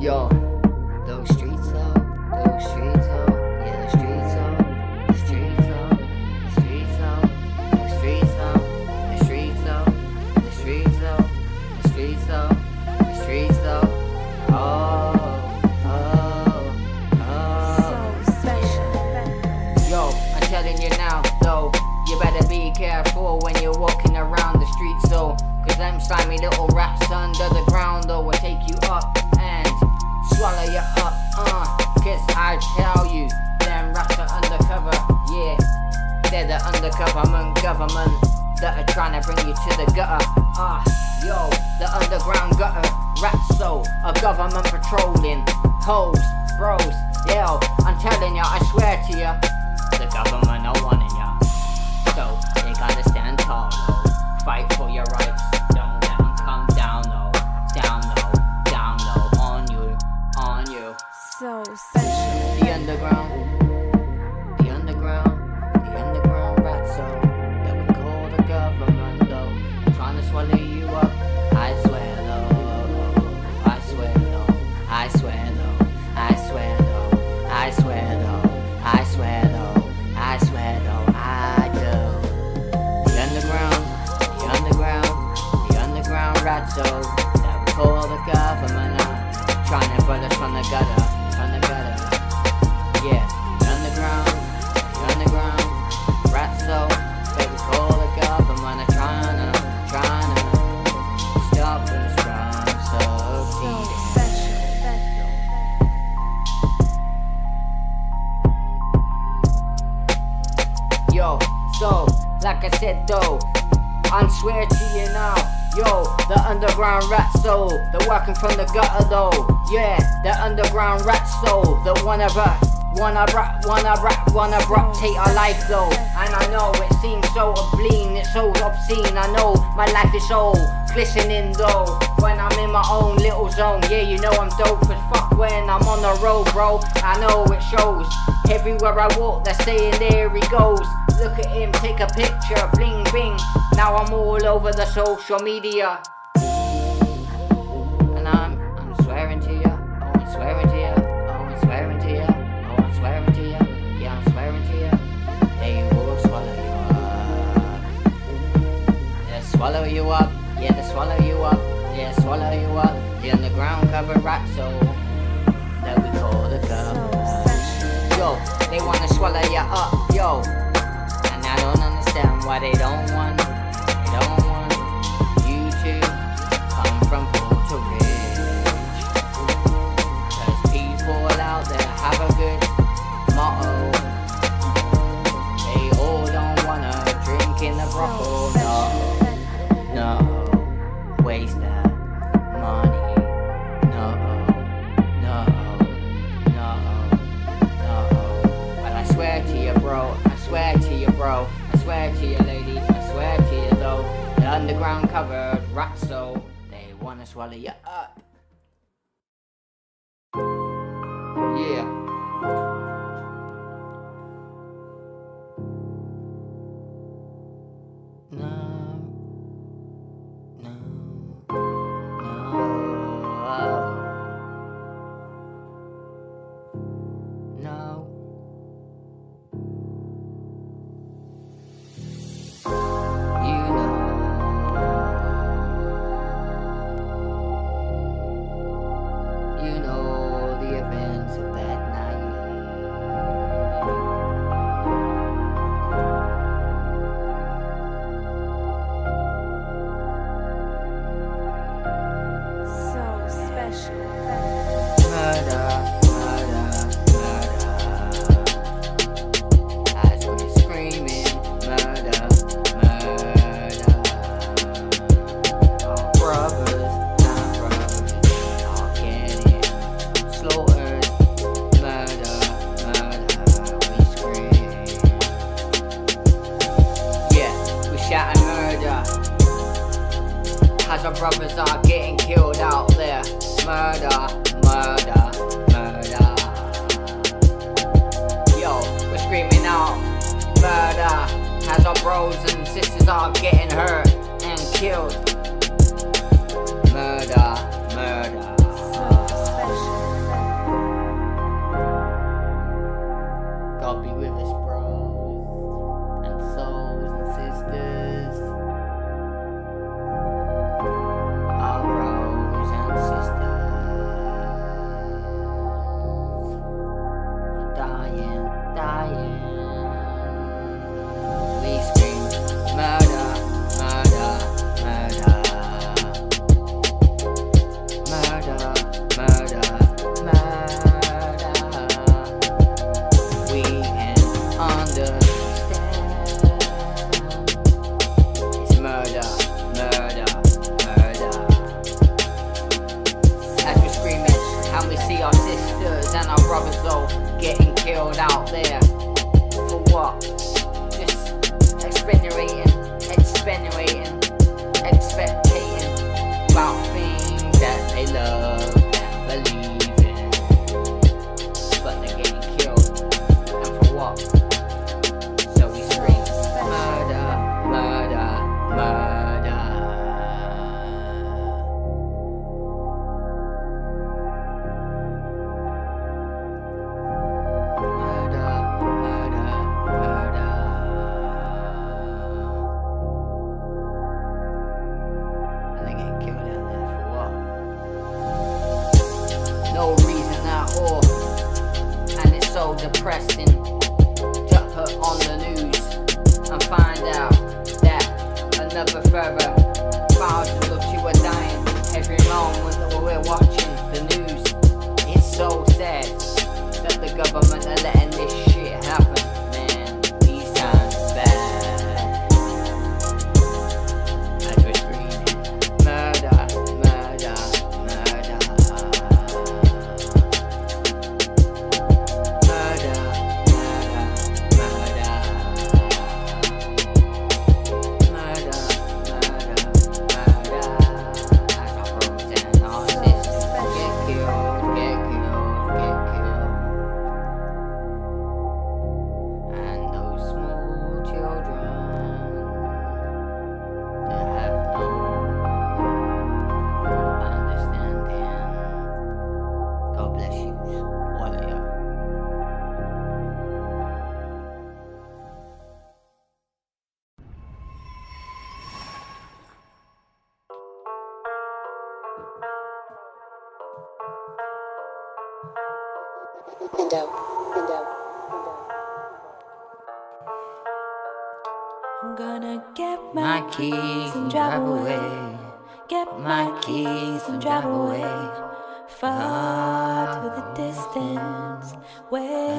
Yo, those streets though, those streets though, yeah, the streets though, the streets though, the streets though, the streets though, the streets though, the streets though, the streets though, the streets though. Oh, oh, oh. So special. Yo, I'm telling you now, though, you better be careful when you're walking around the streets, though. Cause them slimy little rats under the ground, though, will take you up swallow you up, uh. Cause I tell you, them rats are undercover, yeah. They're the undercoverment government that are trying to bring you to the gutter, ah. yo, the underground gutter, rats, so, a government patrolling, hoes, bros, yo, I'm telling ya, I swear to ya, the government are wanting ya. So, like I said though, I swear to you now, yo, the underground rat soul, the working from the gutter though, yeah, the underground rat soul, the wanna rap, wanna rap, wanna rap, wanna rap, take our life though, and I know it seems so obscene, it's so obscene, I know my life is so glistening though, when I'm in my own little zone, yeah, you know I'm dope as fuck when I'm on the road, bro, I know it shows, everywhere I walk, they're saying there he goes, Look at him, take a picture, bling bling. Now I'm all over the social media. And I'm I'm swearing to ya, oh I'm swearing to ya, oh I'm swearing to ya, oh I'm swearing to ya, yeah I'm swearing to ya. They will swallow you up. They'll swallow you up, yeah they swallow you up, yeah swallow you up. The underground covered rat soul you up, yo. And I don't understand why they don't want, they don't want you to come from poor to rich. Cause people out there have a good motto. They all don't wanna drink in the brothel, no, no, waste that underground covered rat soul, they wanna swallow you up. Yeah. Cause our brothers are getting killed out there. Murder, murder, murder. Yo, we're screaming out murder. As our bros and sisters are getting hurt and killed. Murder, murder. Depressing to put on the news and find out that another further thousands of you are dying every moment that we're watching the news. It's so sad that the government are letting this keys and drive away. Get My keys and drive away. Far to the distance where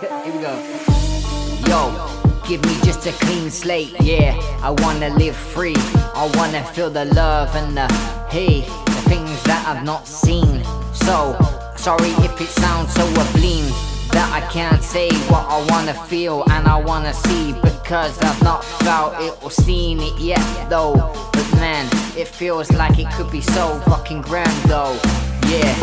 Here we go. Yo, give me just a clean slate, yeah. I wanna live free. I wanna feel the love and the hey, the things that I've not seen. So, sorry if it sounds so oblique that I can't say what I wanna feel and I wanna see because I've not felt it or seen it yet though. But man, it feels like it could be so fucking grand though. Yeah.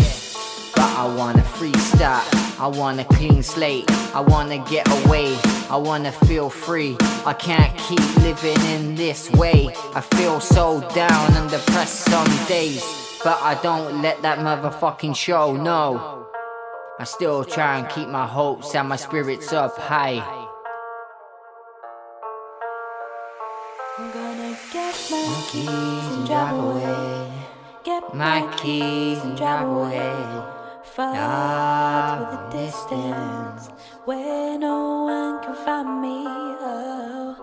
But I wanna free start, I want a clean slate, I wanna get away, I wanna feel free. I can't keep living in this way. I feel so down and depressed some days, but I don't let that motherfucking show, no. I still try and keep my hopes and my spirits up high. I'm gonna get my keys and drive away. Get My keys and drive away. Far to the distance where no one can find me. Oh,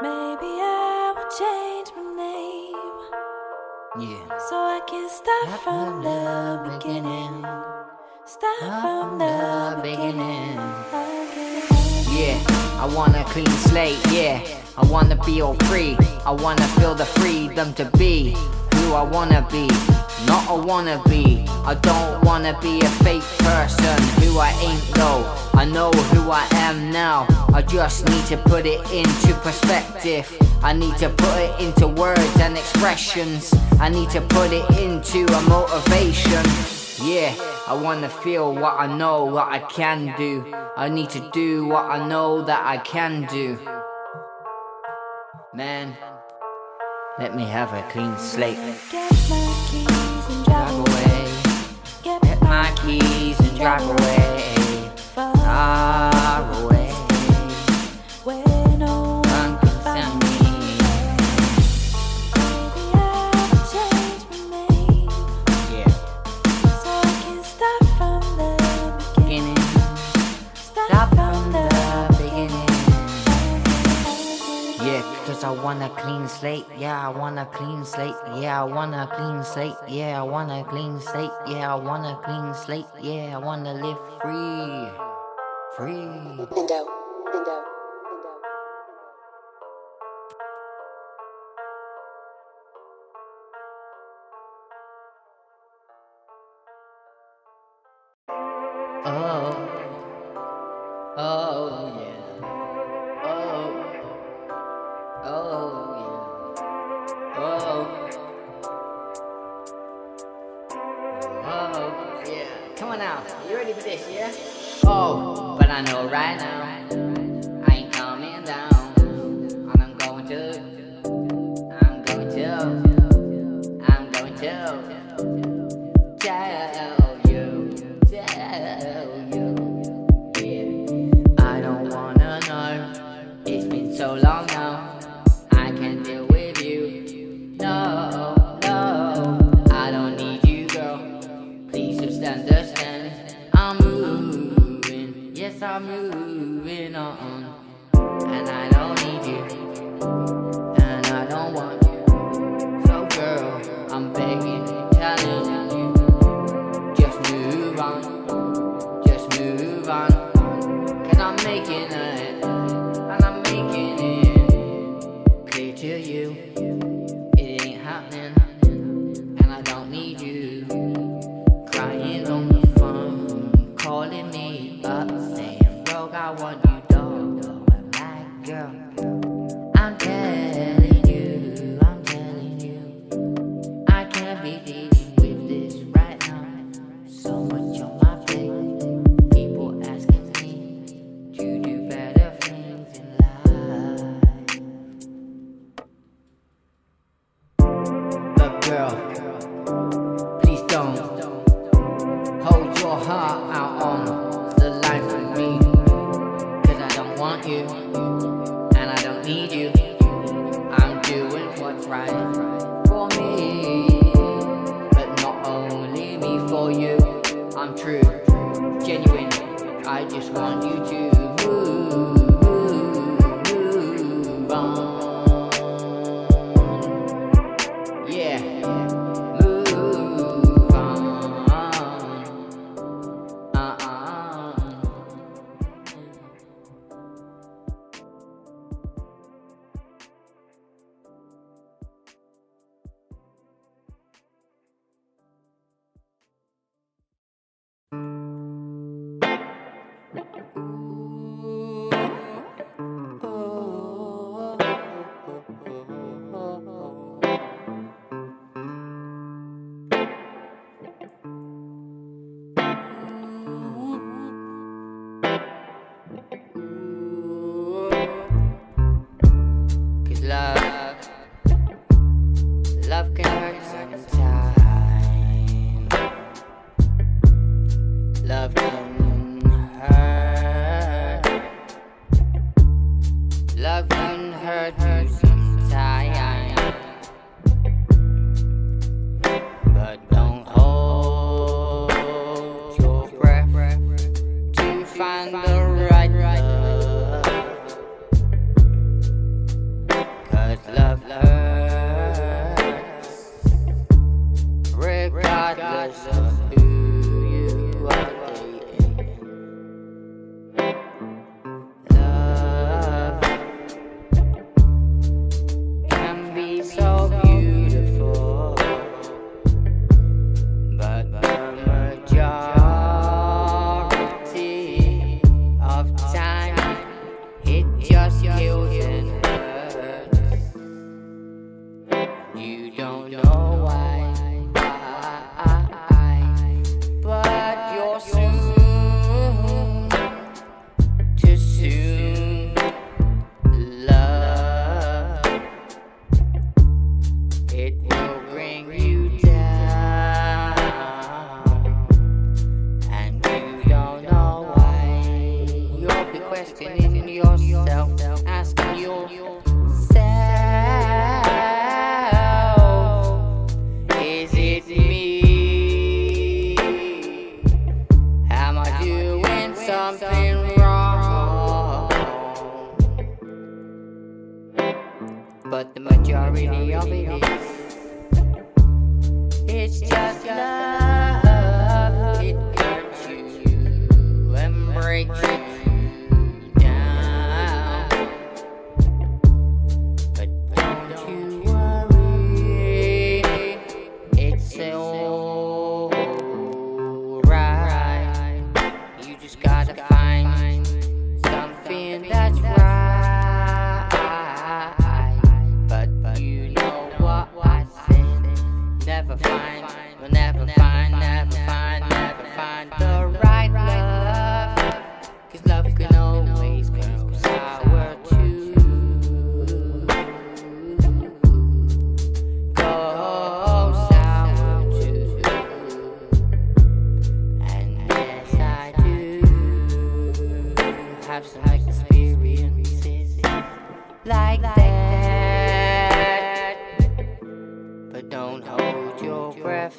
maybe I will change my name Yeah. so I can start from the beginning. Start from the beginning. Again. Yeah, I want a clean slate, yeah. I wanna be all free. I wanna feel the freedom to be who I wanna be, not a wannabe. I don't wanna be a fake person who I ain't though. I know who I am now. I just need to put it into perspective. I need to put it into words and expressions. I need to put it into a motivation. Yeah, I wanna feel what I know, what I can do. I need to do what I know that I can do. Man, let me have a clean slate. Drive away. clean slate. Yeah, I want a clean slate. Yeah, I want a clean slate. Yeah, I want a clean slate. Yeah, I want to live free. Free. ready for this, yeah? Oh, but I know right now. I'm true, genuine. I just want you to move. Love can hurt sometimes. break.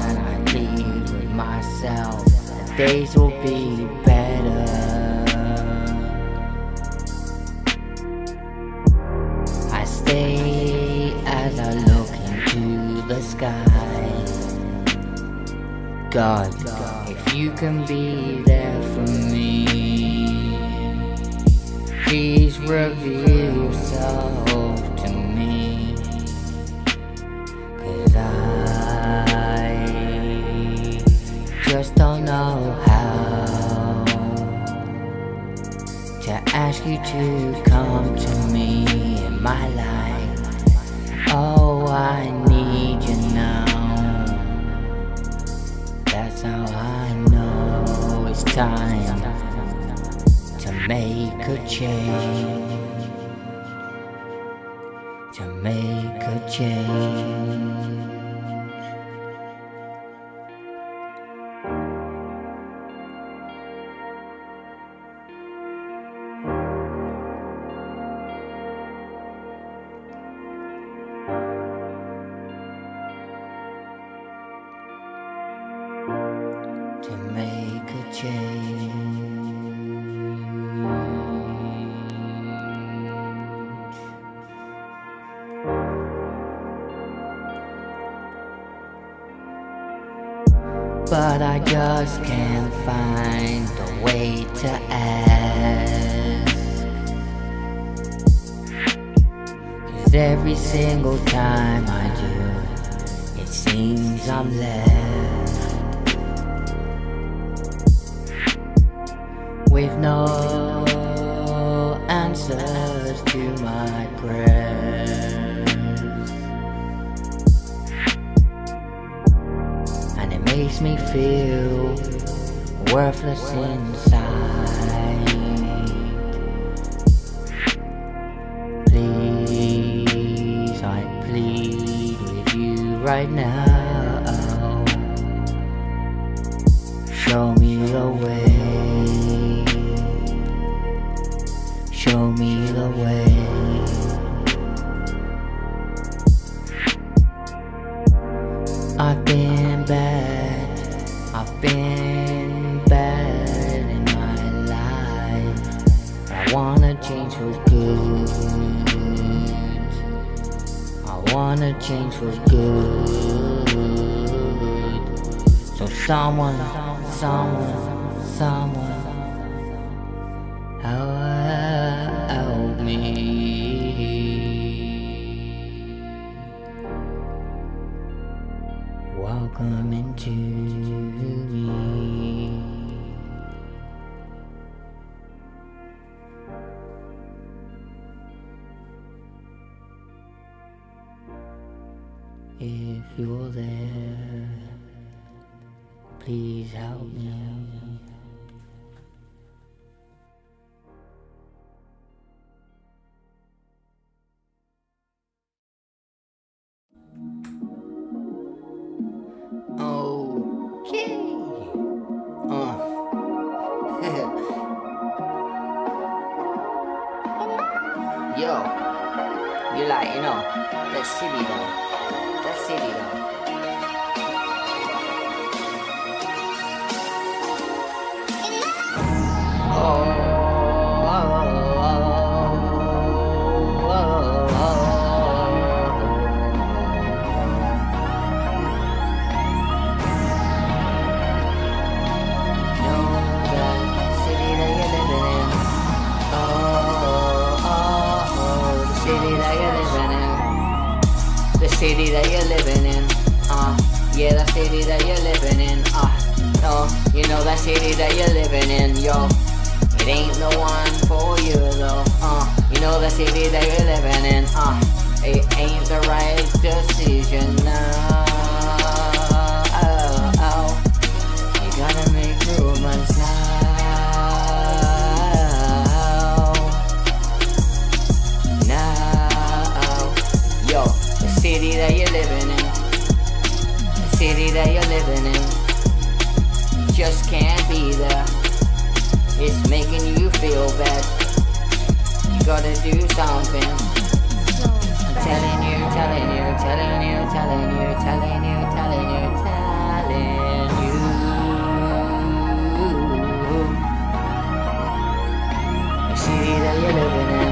that I need with myself. Days will be better. I stay as I look into the sky. God, if you can be there for me, please reveal yourself. know how to ask you to come to me in my life. Oh, I need you now. That's how I know it's time to make a change. To make a change. answers to my prayers. And it makes me feel worthless inside. Please, I plead with you right now. Someone, someone, someone, help, me. Welcome into city that you're living in, the city that you're living in, just can't be there. It's making you feel bad. You gotta do something. I'm telling you, telling you, telling you, telling you, telling you, telling you, telling you. The city that you're living in.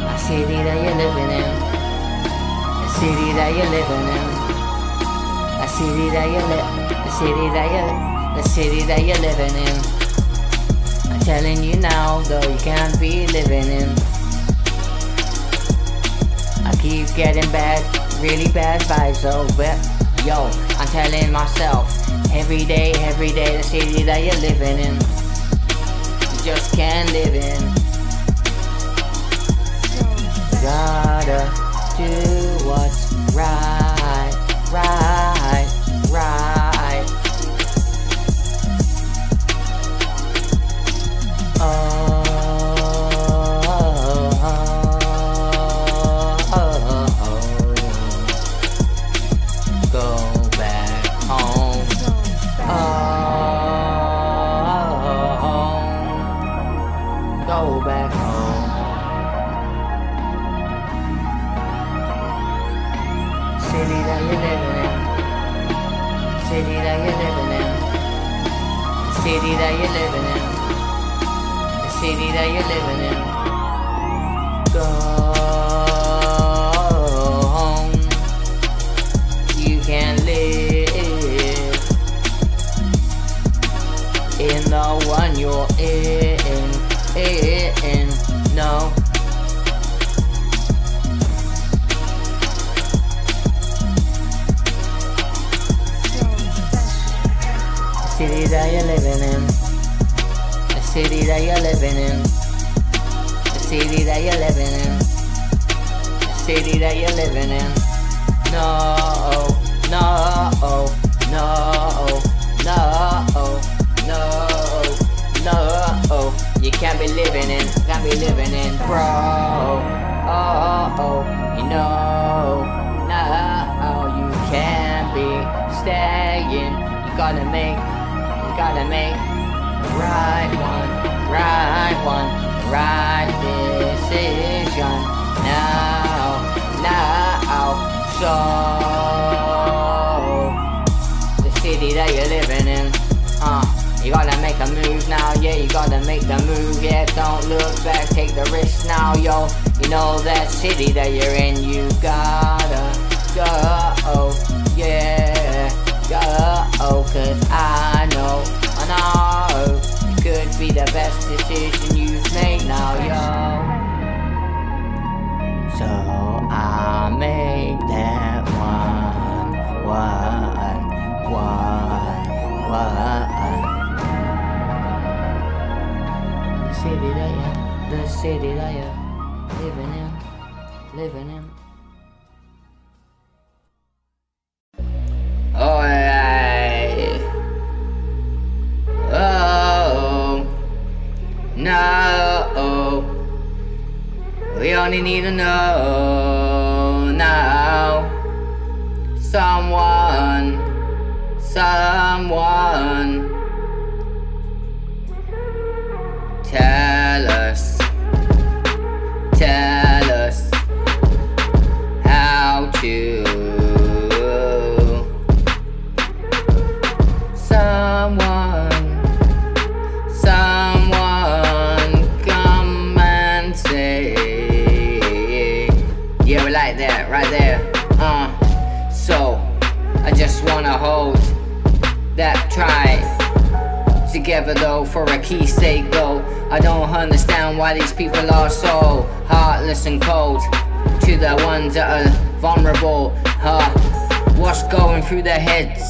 The city that you're living in. City that you're living in. The city that you li- the city that you the city that you're living in. I'm telling you now, though you can't be living in. I keep getting bad, really bad vibes, but yo, I'm telling myself every day, every day, the city that you're living in, You gotta make a move now, yeah, you gotta make the move, yeah. Don't look back, take the risk now, yo. You know that city that you're in, you gotta go, yeah, go, cause I know, I know, it could be the best decision you've made now, yo. So I make that one, one, one, one. City that the city that living in, living in. Oh, Alright. Oh, no. We only need to know now. Someone, someone. Try together though for a key sake though. I don't understand why these people are so heartless and cold to the ones that are vulnerable huh? What's going through their heads?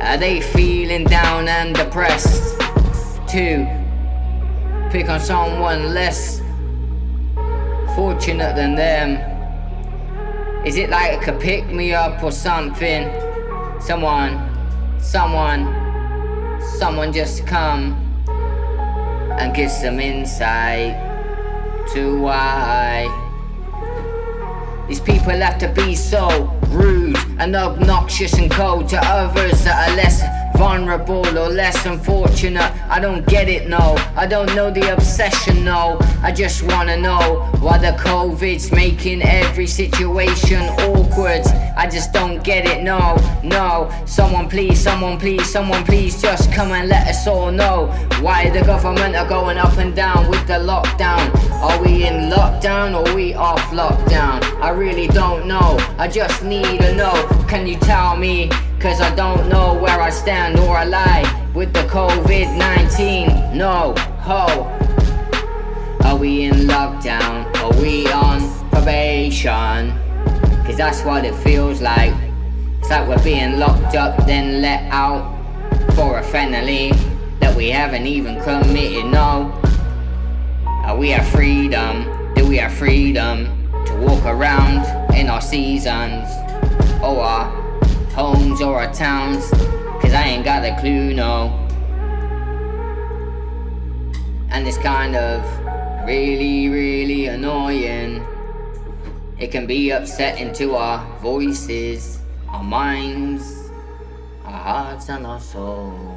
Are they feeling down and depressed to pick on someone less fortunate than them? Is it like a pick me up or something? Someone someone someone just come and give some insight to why these people have to be so rude and obnoxious and cold to others that are less vulnerable or less unfortunate. I don't get it, no. I don't know the obsession, no. I just wanna know why the COVID's making every situation awkward. I just don't get it, no, no. Someone please, someone please, someone please just come and let us all know why the government are going up and down with the lockdown. Are we in lockdown or we off lockdown? I really don't know. I just need to know. Can you tell me? Cause I don't know where I stand or I lie with the COVID 19. No, ho. Are we in lockdown? Are we on probation? Cause that's what it feels like. It's like we're being locked up, then let out for a felony that we haven't even committed. No. Are we have freedom? Do we have freedom to walk around in our seasons? Or homes or our towns? Cause I ain't got a clue, no. And it's kind of really, really annoying. It can be upsetting to our voices, our minds, our hearts, and our souls.